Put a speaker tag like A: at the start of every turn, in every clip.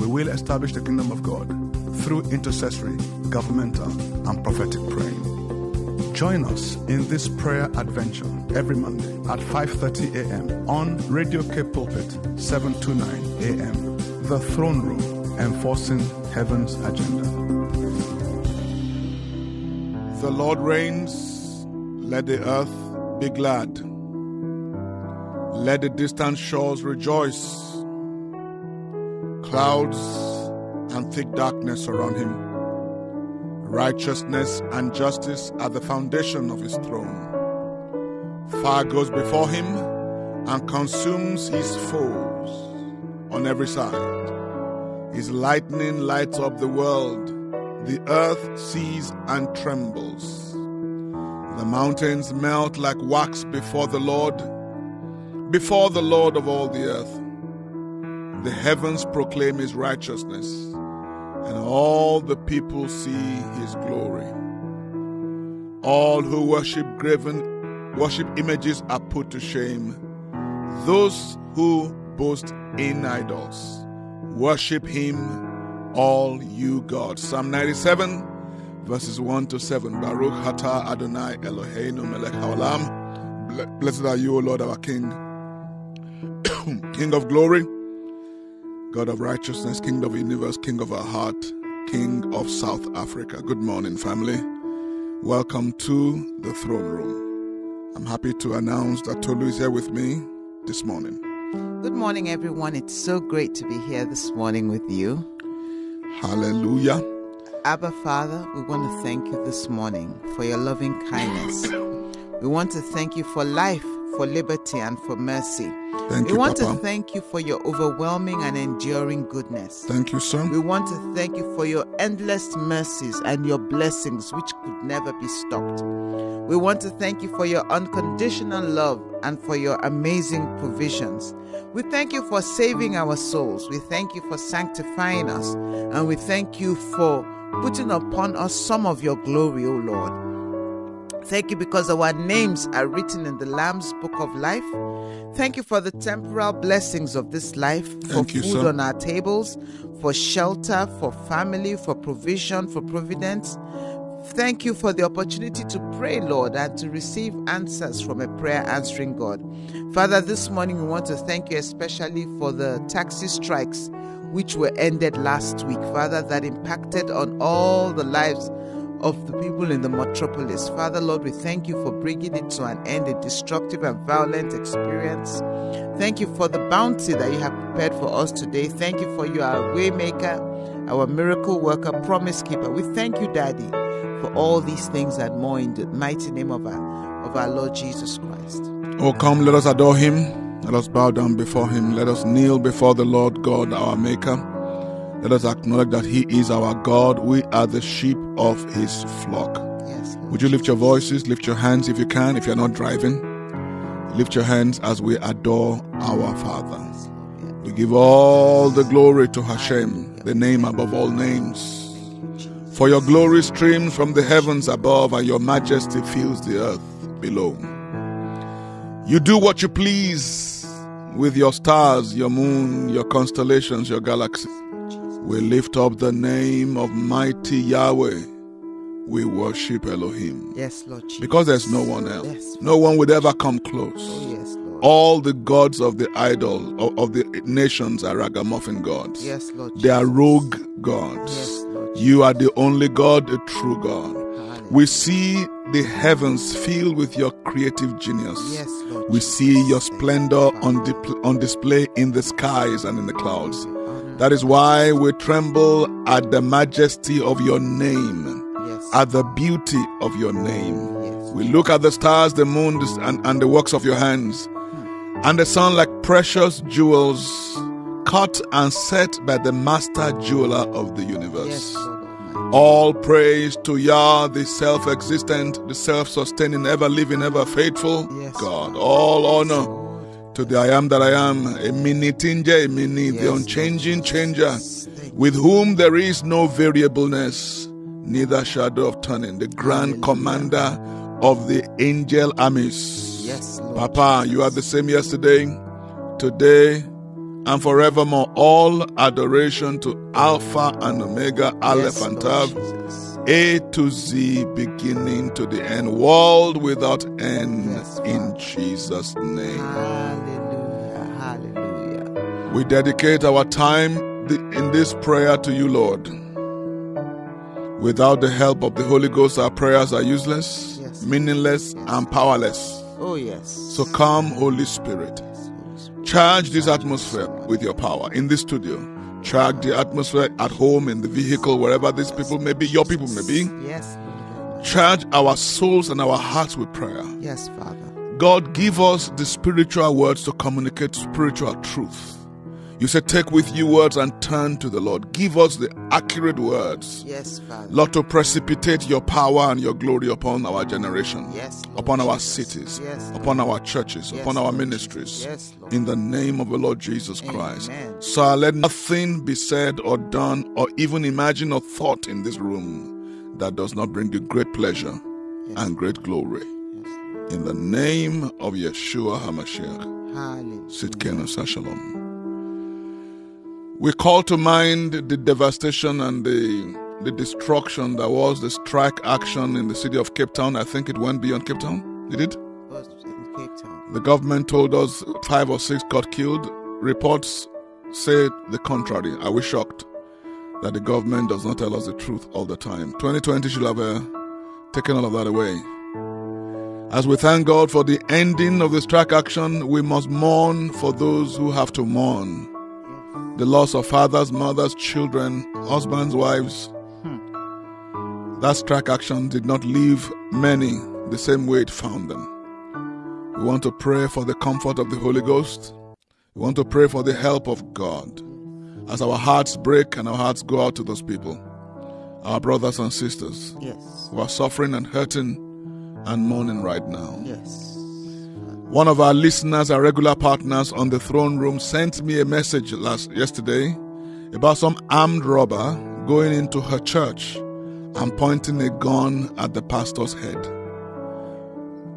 A: We will establish the kingdom of God through intercessory, governmental, and prophetic praying. Join us in this prayer adventure every Monday at 5:30 a.m. on Radio Cape Pulpit 729 a.m. The Throne Room, enforcing heaven's agenda. The Lord reigns. Let the earth be glad. Let the distant shores rejoice. Clouds and thick darkness surround him. Righteousness and justice are the foundation of his throne. Fire goes before him and consumes his foes on every side. His lightning lights up the world. The earth sees and trembles. The mountains melt like wax before the Lord, before the Lord of all the earth. The heavens proclaim his righteousness and all the people see his glory. All who worship graven worship images are put to shame. Those who boast in idols worship him, all you gods. Psalm 97, verses 1 to 7. Baruch Hata Adonai Eloheinu Melech Haolam. Blessed are you, O Lord, our King, King of glory. God of righteousness, King of universe, King of our heart, King of South Africa. Good morning, family. Welcome to the throne room. I'm happy to announce that Tolu is here with me this morning.
B: Good morning, everyone. It's so great to be here this morning with you.
A: Hallelujah.
B: Abba, Father, we want to thank you this morning for your loving kindness. We want to thank you for life, for liberty, and for mercy.
A: Thank
B: we
A: you,
B: want
A: Papa.
B: to thank you for your overwhelming and enduring goodness.
A: Thank you, son.
B: We want to thank you for your endless mercies and your blessings, which could never be stopped. We want to thank you for your unconditional love and for your amazing provisions. We thank you for saving our souls. We thank you for sanctifying us. And we thank you for putting upon us some of your glory, O Lord. Thank you because our names are written in the Lamb's book of life. Thank you for the temporal blessings of this life, for
A: Thank
B: food
A: sir.
B: on our tables, for shelter, for family, for provision, for providence. Thank you for the opportunity to pray, Lord, and to receive answers from a prayer answering God. Father, this morning we want to thank you especially for the taxi strikes which were ended last week, Father, that impacted on all the lives of the people in the metropolis. Father, Lord, we thank you for bringing it to an end, a destructive and violent experience. Thank you for the bounty that you have prepared for us today. Thank you for you, our waymaker, our miracle worker, promise keeper. We thank you, Daddy, for all these things and more in the mighty name of our, of our Lord Jesus Christ.
A: Oh, come, let us adore him. Let us bow down before him. Let us kneel before the Lord God, our Maker. Let us acknowledge that he is our God. We are the sheep of his flock.
B: Yes,
A: Would you lift your voices, lift your hands if you can, if you're not driving? Lift your hands as we adore our Father. We give all the glory to Hashem, the name above all names. For your glory streams from the heavens above, and your majesty fills the earth below. You do what you please with your stars, your moon, your constellations, your galaxies. We lift up the name of mighty Yahweh. We worship Elohim.
B: Yes, Lord Jesus.
A: Because there's no one else.
B: Yes.
A: No one would ever come close.
B: Oh, yes, Lord.
A: All the gods of the idol of, of the nations are ragamuffin gods.
B: Yes, Lord
A: They are rogue gods.
B: Yes, Lord
A: You are the only God, the true God.
B: Hallelujah.
A: We see the heavens filled with your creative genius.
B: Yes, Lord
A: We see your splendor on, on display in the skies and in the clouds. That is why we tremble at the majesty of your name,
B: Yes.
A: at the beauty of your name.
B: Yes.
A: We look at the stars, the moon, and, and the works of your hands, and the sun like precious jewels cut and set by the master jeweler of the universe.
B: Yes,
A: All praise to Yah, the self existent, the self sustaining, ever living, ever faithful
B: Yes,
A: God. All honor. To the I am that I am, a mini tinja, a mini, the unchanging changer, with whom there is no variableness, neither shadow of turning, the grand commander of the angel armies.
B: Yes, Lord.
A: Papa, you are the same yesterday, today, and forevermore. All adoration to Alpha and Omega, Aleph
B: Yes,
A: and Tav. A to Z, beginning to the end, world without end,
B: Yes,
A: in Jesus' name.
B: Hallelujah. Hallelujah.
A: We dedicate our time in this prayer to you, Lord. Without the help of the Holy Ghost, our prayers are useless,
B: Yes.
A: meaningless,
B: Yes.
A: and powerless.
B: Oh, yes.
A: So come, Holy Spirit.
B: Holy Spirit.
A: Charge this atmosphere with your power in this studio. Charge the atmosphere at home, in the vehicle, wherever these people may be, your people may be.
B: Yes,
A: Charge our souls and our hearts with prayer.
B: Yes, Father.
A: God, give us the spiritual words to communicate spiritual truth. You said, Take with you words and turn to the Lord. Give us the accurate words,
B: Yes, Father.
A: Lord, to precipitate your power and your glory upon our generation,
B: Yes, Lord
A: upon our cities,
B: Yes,
A: upon our churches,
B: Yes,
A: upon our
B: Lord
A: ministries.
B: Jesus. Yes, Lord.
A: In the name of the Lord Jesus Christ.
B: Amen.
A: Sir, let nothing be said or done or even imagined or thought in this room that does not bring you great pleasure and great glory.
B: Yes.
A: In the name of Yeshua HaMashiach,
B: Hallelujah.
A: Sitkenu Shalom. We call to mind the devastation and the, the destruction that was the strike action in the city of Cape Town. I think it went beyond Cape Town. Did it?
B: Was in Cape Town.
A: The government told us five or six got killed. Reports say the contrary. Are we shocked that the government does not tell us the truth all the time? 2020 should have uh, taken all of that away. As we thank God for the ending of the strike action, we must mourn for those who have to mourn. The loss of fathers, mothers, children, husbands, wives. Hmm. That strike action did not leave many the same way it found them. We want to pray for the comfort of the Holy Ghost. We want to pray for the help of God. As our hearts break and our hearts go out to those people, our brothers and sisters
B: Yes.
A: who are suffering and hurting and mourning right now.
B: Yes.
A: One of our listeners, our regular partners on the throne room, sent me a message last yesterday about some armed robber going into her church and pointing a gun at the pastor's head.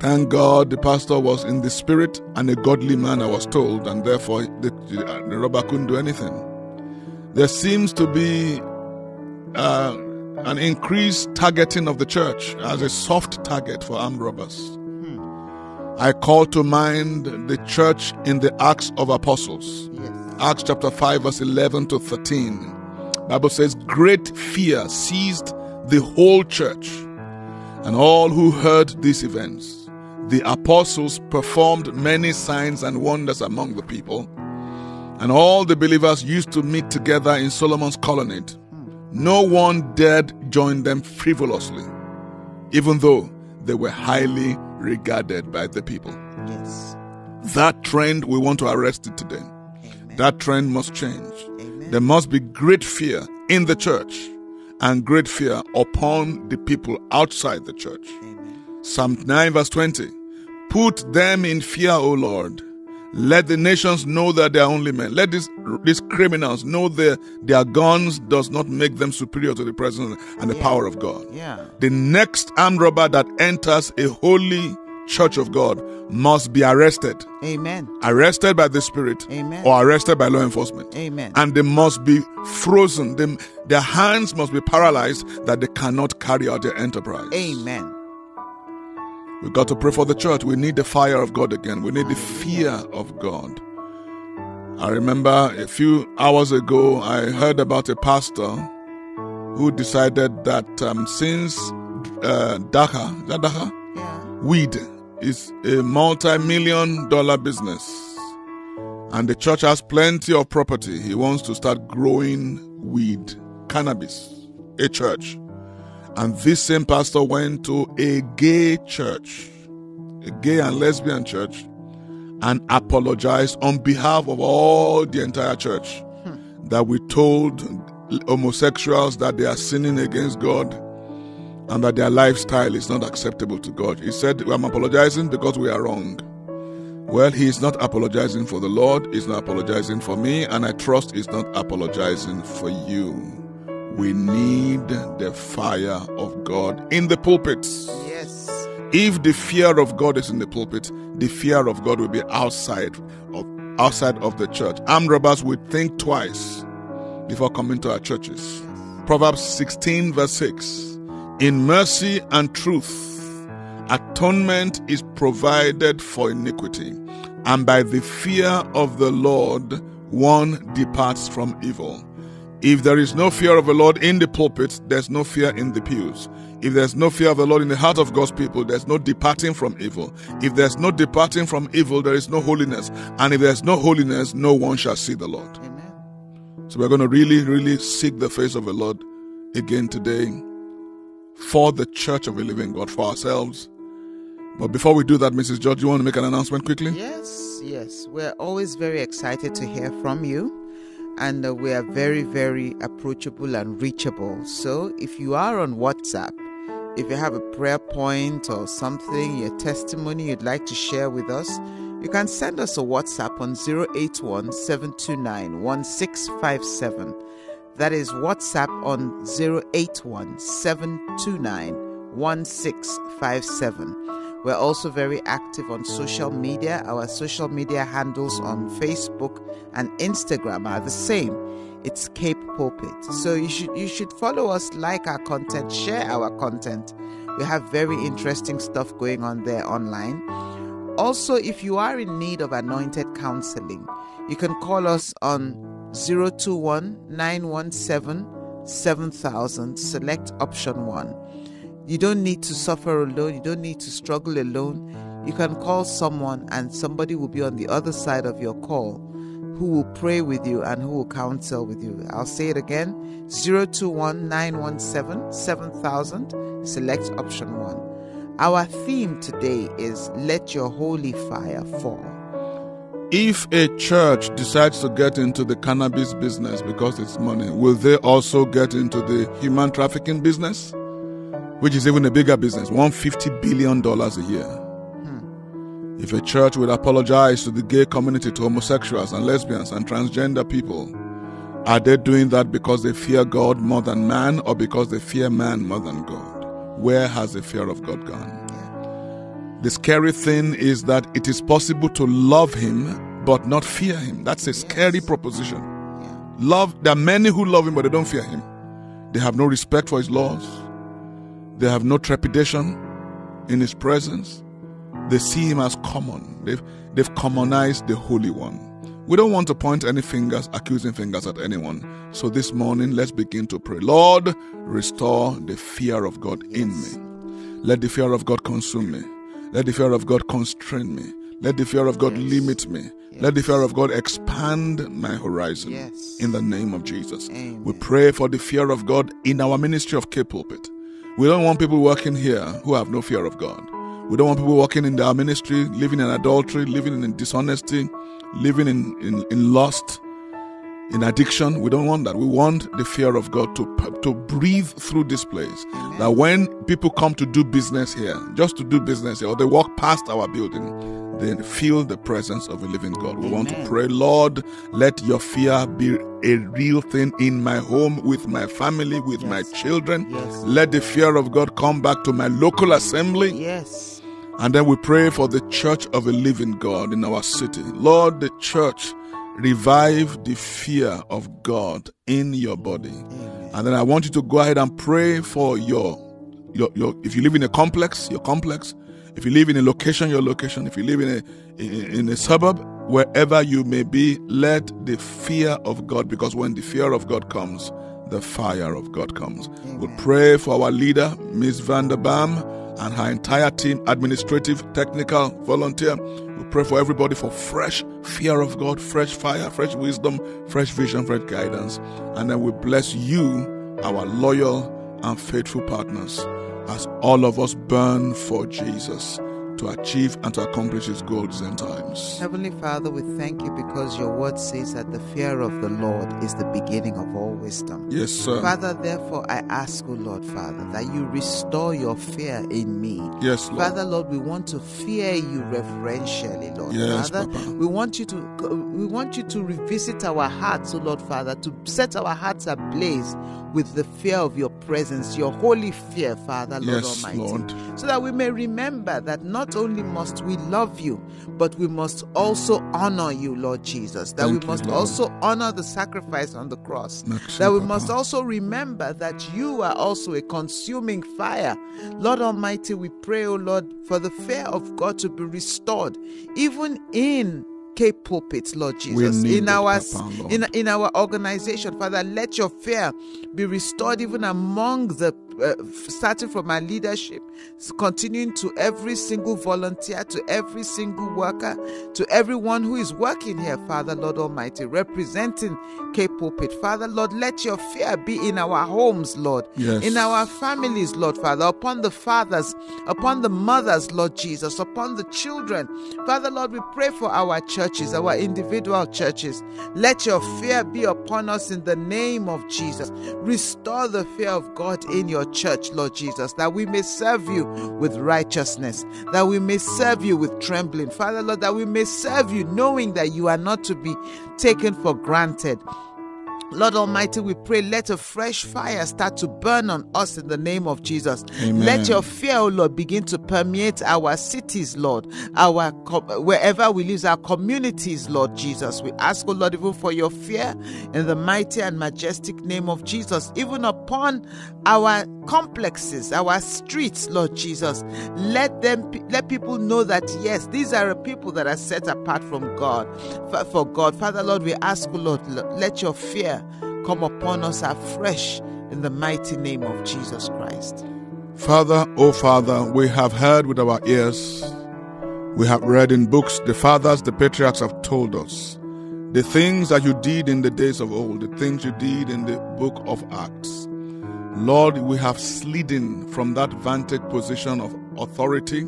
A: Thank God the pastor was in the spirit and a godly man, I was told, and therefore the, the robber couldn't do anything. There seems to be uh, an increased targeting of the church as a soft target for armed robbers. I call to mind the church in the Acts of Apostles.
B: Yes.
A: Acts chapter 5 verse 11 to 13. Bible says great fear seized the whole church and all who heard these events. The apostles performed many signs and wonders among the people, and all the believers used to meet together in Solomon's colonnade. No one dared join them frivolously, even though they were highly regarded by the people.
B: Yes.
A: That trend, we want to arrest it today.
B: Amen.
A: That trend must change.
B: Amen.
A: There must be great fear in the church and great fear upon the people outside the church.
B: Amen.
A: Psalm 9, verse 20. Put them in fear, O Lord. Let the nations know that they are only men. Let these, these criminals know that their guns does not make them superior to the presence and the
B: Yeah.
A: power of God.
B: Yeah.
A: The next armed robber that enters a holy church of God must be arrested.
B: Amen.
A: Arrested by the Spirit
B: Amen.
A: or arrested by law enforcement.
B: Amen.
A: And they must be frozen. Them- their hands must be paralyzed that they cannot carry out their enterprise.
B: Amen.
A: We got to pray for the church. We need the fire of God again. We need the fear of God. I remember a few hours ago, I heard about a pastor who decided that um, since uh, dagga, is that dagga?
B: Yeah.
A: Weed is a multi million dollar business. And the church has plenty of property. He wants to start growing weed, cannabis, a church. And this same pastor went to a gay church, a gay and lesbian church, and apologized on behalf of all the entire church hmm. that we told homosexuals that they are sinning against God and that their lifestyle is not acceptable to God. He said, I'm apologizing because we are wrong. Well, he is not apologizing for the Lord, he's not apologizing for me, and I trust he's not apologizing for you. We need the fire of God in the pulpits.
B: Yes.
A: If the fear of God is in the pulpit, the fear of God will be outside of outside of the church. Armed robbers would think twice before coming to our churches. Proverbs 16, verse 6. In mercy and truth, atonement is provided for iniquity, and by the fear of the Lord, one departs from evil. If there is no fear of the Lord in the pulpit, there's no fear in the pews. If there's no fear of the Lord in the heart of God's people, there's no departing from evil. If there's no departing from evil, there is no holiness. And if there's no holiness, no one shall see the Lord.
B: Amen.
A: So we're going to really, really seek the face of the Lord again today for the church of the living God, for ourselves. But before we do that, Mrs. George, you want to make an announcement quickly?
B: Yes, yes. We're always very excited to hear from you. And uh, we are very, very approachable and reachable. So if you are on WhatsApp, if you have a prayer point or something, your testimony you'd like to share with us, you can send us a WhatsApp on 081 729 1657. That is WhatsApp on 081 729 1657. We're also very active on social media. Our social media handles on Facebook and Instagram are the same. It's Cape Pulpit. So you should you should follow us, like our content, share our content. We have very interesting stuff going on there online. Also, if you are in need of anointed counseling, you can call us on 021 917 7000, select option 1. You don't need to suffer alone, you don't need to struggle alone. You can call someone, and somebody will be on the other side of your call who will pray with you and who will counsel with you. I'll say it again 021 917 7000, select option 1. Our theme today is Let Your Holy Fire Fall.
A: If a church decides to get into the cannabis business because it's money, will they also get into the human trafficking business? Which is even a bigger business, $150 billion a year. If a church would apologize to the gay community, to homosexuals and lesbians and transgender people, are they doing that because they fear God more than man or because they fear man more than God? Where has the fear of God gone? The scary thing is that it is possible to love Him but not fear Him. That's a scary proposition. Love, there are many who love Him but they don't fear Him. They have no respect for His laws, they have no trepidation in His presence. They see him as common. They've, they've commonized the Holy One. We don't want to point any fingers, accusing fingers at anyone. So this morning, let's begin to pray. Lord, restore the fear of God in me. Let the fear of God consume me. Let the fear of God constrain me. Let the fear of God
B: Yes.
A: limit me. Let the fear of God expand my horizon.
B: Yes.
A: In the name of Jesus.
B: Amen.
A: We pray for the fear of God in our ministry of Cape Pulpit. We don't want people working here who have no fear of God. We don't want people working in our ministry, living in adultery, living in dishonesty, living in, in, in lust, in addiction. We don't want that. We want the fear of God to, to breathe through this place. That when people come to do business here, just to do business here, or they walk past our building, they feel the presence of a living God. We want to pray, Lord, let your fear be a real thing in my home, with my family, with my children.
B: Yes.
A: Let the fear of God come back to my local assembly.
B: Yes.
A: And then we pray for the church of a living God in our city. Lord, the church, revive the fear of God in your body. And then I want you to go ahead and pray for your, your, your if you live in a complex, your complex. If you live in a location, your location. If you live in a in, in a suburb, wherever you may be, let the fear of God, because when the fear of God comes, the fire of God comes. We'll pray for our leader, Miss Van der Bam, and her entire team, administrative, technical, volunteer. Pray for everybody for fresh fear of God, fresh fire, fresh wisdom, fresh vision, fresh guidance. And then we bless you, our loyal and faithful partners, as all of us burn for Jesus to achieve and to accomplish his goals and times.
B: Heavenly Father, we thank you because your word says that the fear of the Lord is the beginning of all wisdom.
A: Yes, sir.
B: Father, therefore, I ask, O Lord, Father, that you restore your fear in me.
A: Yes, Lord.
B: Father, Lord, we want to fear you reverentially, Lord.
A: Yes,
B: Father,
A: Papa.
B: we want you to we want you to revisit our hearts, O Lord, Father, to set our hearts ablaze with the fear of your presence, your holy fear, Father, Lord
A: Yes,
B: Almighty.
A: Lord.
B: So that we may remember that not only must we love you, but we must also honor you, Lord Jesus. That
A: Thank
B: we must
A: Lord.
B: also honor the sacrifice on the cross.
A: Merci,
B: that we
A: Papa.
B: must also remember that you are also a consuming fire. Lord Almighty, we pray, O Lord, for the fear of God to be restored, even in Cape pulpits, Lord Jesus, in
A: it,
B: our
A: Papa, Lord.
B: in in our organization, Father, let your fear be restored even among the uh, starting from our leadership, continuing to every single volunteer, to every single worker, to everyone who is working here, Father, Lord Almighty, representing Cape Pulpit. Father, Lord, let your fear be in our homes, Lord,
A: Yes.
B: in our families, Lord, Father, upon the fathers, upon the mothers, Lord Jesus, upon the children. Father, Lord, we pray for our churches, our individual churches. Let your fear be upon us in the name of Jesus. Restore the fear of God in your church, Lord Jesus, that we may serve you with righteousness, that we may serve you with trembling. Father, Lord, that we may serve you knowing that you are not to be taken for granted. Lord Almighty, we pray, let a fresh fire start to burn on us in the name of Jesus.
A: Amen.
B: Let your fear, O Lord, begin to permeate our cities, Lord, our wherever we live, our communities, Lord Jesus. We ask, O Lord, even for your fear in the mighty and majestic name of Jesus, even upon our complexes, our streets, Lord Jesus. Let them let people know that yes, these are a people that are set apart from God, for, for God. Father, Lord, we ask, O Lord, let your fear come upon us afresh in the mighty name of Jesus Christ.
A: Father, oh Father, we have heard with our ears, we have read in books, the fathers, the patriarchs have told us the things that you did in the days of old, the things you did in the book of Acts. Lord, we have slidden from that vantage position of authority,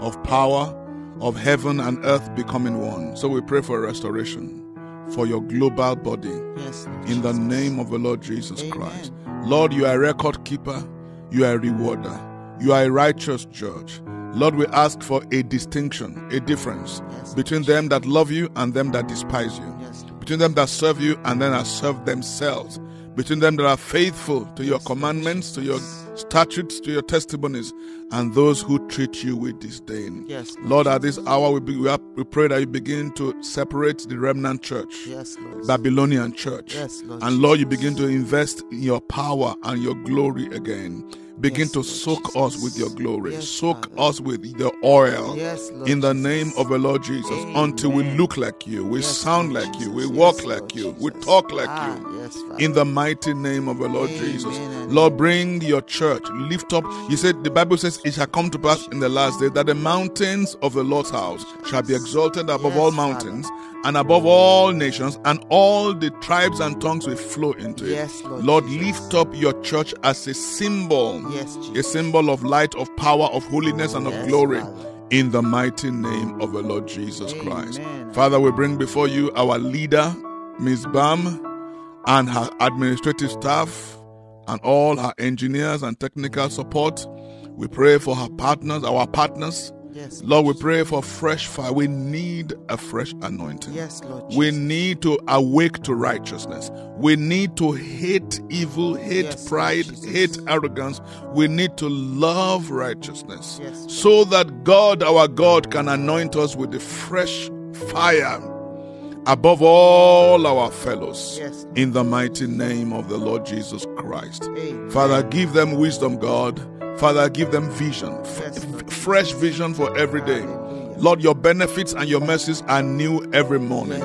A: of power, of heaven and earth becoming one. So we pray for restoration for your global body
B: Yes,
A: in the name of the Lord Jesus
B: Amen.
A: Christ. Lord, you are a record keeper, you are a rewarder, you are a righteous judge. Lord, we ask for a distinction, a difference
B: Yes.
A: between them that love you and them that despise you,
B: Yes,
A: between them that serve you and them that serve themselves, between them that are faithful to your commandments, to your statutes, to your testimonies, and those who treat you with disdain.
B: Yes, Lord
A: Lord, at this hour, we, be, we, are, we pray that you begin to separate the remnant church.
B: Yes, Lord.
A: Babylonian church.
B: Yes, Lord
A: and Lord, you begin to invest in your power and your glory again. Begin
B: Yes,
A: to soak
B: Jesus.
A: us with your glory.
B: Yes,
A: soak
B: Father.
A: us with the oil.
B: Yes,
A: in the
B: Jesus.
A: name of the Lord Jesus. Until we look like you, we sound
B: Lord
A: like you, we walk like
B: Lord
A: you, we talk like
B: Ah,
A: you. In the mighty name of the Lord
B: Amen
A: Jesus. Lord, bring your church, lift up. You said the Bible says it shall come to pass in the last day that the mountains of the Lord's house shall be exalted above all
B: Father.
A: And above all nations, and all the tribes and tongues will flow into
B: Yes,
A: it.
B: Lord
A: Lord, lift up your church as a symbol,
B: Yes,
A: a symbol of light, of power, of holiness, and of
B: Yes,
A: glory.
B: Father.
A: In the mighty name of the Lord Jesus Christ. Father, we bring before you our leader, Ms. Bam, and her administrative staff, and all her engineers and technical support. We pray for her partners, our partners.
B: Yes,
A: Lord, we pray for fresh fire. We need a fresh anointing.
B: Yes, Lord
A: We need to awake to righteousness. We need to hate evil, hate
B: Yes,
A: pride, hate arrogance. We need to love righteousness
B: Yes,
A: so that God, our God, can anoint us with the fresh fire above all our fellows.
B: Yes.
A: In the mighty name of the Lord Jesus Christ.
B: Amen.
A: Father, give them wisdom, God. Father, give them vision, f-
B: Yes, Lord
A: f- fresh vision for every day. Lord, your benefits and your mercies are new every morning.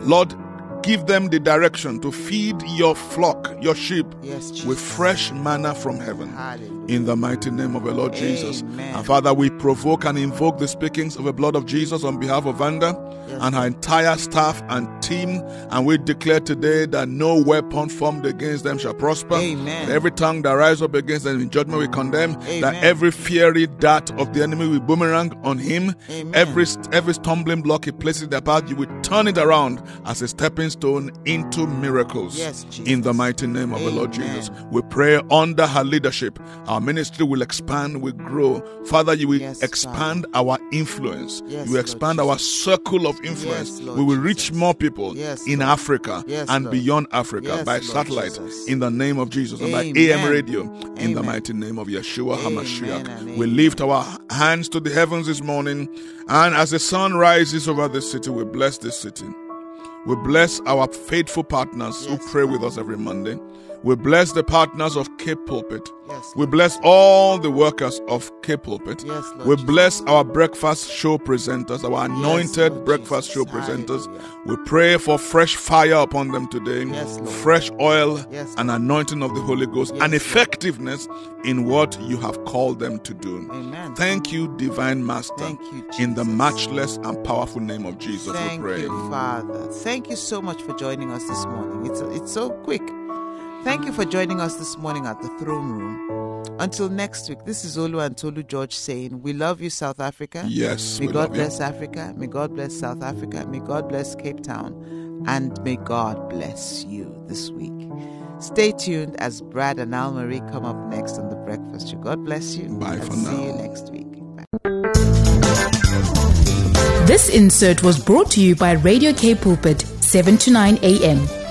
A: Lord, give them the direction to feed your flock, your sheep,
B: Yes,
A: with fresh manna from heaven.
B: Hallelujah.
A: in the mighty name of the Lord Jesus. And Father, we provoke and invoke the speakings of the blood of Jesus on behalf of Vanda and her entire staff and team. And we declare today that no weapon formed against them shall prosper.
B: Amen.
A: Every tongue that rises up against them in judgment we condemn.
B: Amen.
A: That every fiery dart of the enemy will boomerang on him.
B: Amen.
A: Every every stumbling block he places in their path, you will turn it around as a stepping stone into miracles.
B: Yes, Jesus.
A: In the mighty name of the Lord Jesus. We pray under her leadership. Our ministry will expand, will grow. Father, you will
B: Yes,
A: expand our influence.
B: Yes,
A: you will
B: Lord
A: expand our circle of influence.
B: Yes,
A: we will reach
B: Jesus.
A: more people
B: Yes,
A: in
B: Lord.
A: Africa
B: Yes,
A: and
B: Lord.
A: beyond Africa by
B: Lord
A: satellite
B: Jesus.
A: in the name of Jesus and by AM radio in the mighty name of Yeshua
B: Amen
A: HaMashiach. We lift our hands to the heavens this morning and as the sun rises over this city, we bless this city. We bless our faithful partners who pray with us every Monday. We bless the partners of Cape Pulpit.
B: Yes,
A: We bless all the workers of Cape Pulpit.
B: Yes, Lord
A: we
B: Jesus.
A: bless our breakfast show presenters, our anointed
B: Lord
A: breakfast
B: Jesus.
A: show presenters.
B: Hallelujah.
A: We pray for fresh fire upon them today,
B: Yes,
A: fresh oil
B: Yes,
A: and anointing of the Holy Ghost,
B: Yes,
A: and effectiveness in what you have called them to do.
B: Amen.
A: Thank you, Divine Master.
B: Thank you,
A: In the matchless and powerful name of Jesus,
B: Thank
A: we pray.
B: you, Father. Thank you so much for joining us this morning. It's it's so quick. Thank you for joining us this morning at the throne room. Until next week, this is Olu and Tolu George saying, We love you, South Africa.
A: Yes,
B: May
A: we
B: God
A: love you.
B: bless Africa. May God bless South Africa. May God bless Cape Town. And may God bless you this week. Stay tuned as Brad and Al Marie come up next on the breakfast show. God bless you.
A: Bye
B: and
A: for
B: see you next week. Bye.
C: This insert was brought to you by Radio Cape Pulpit, 7 to 9 a.m.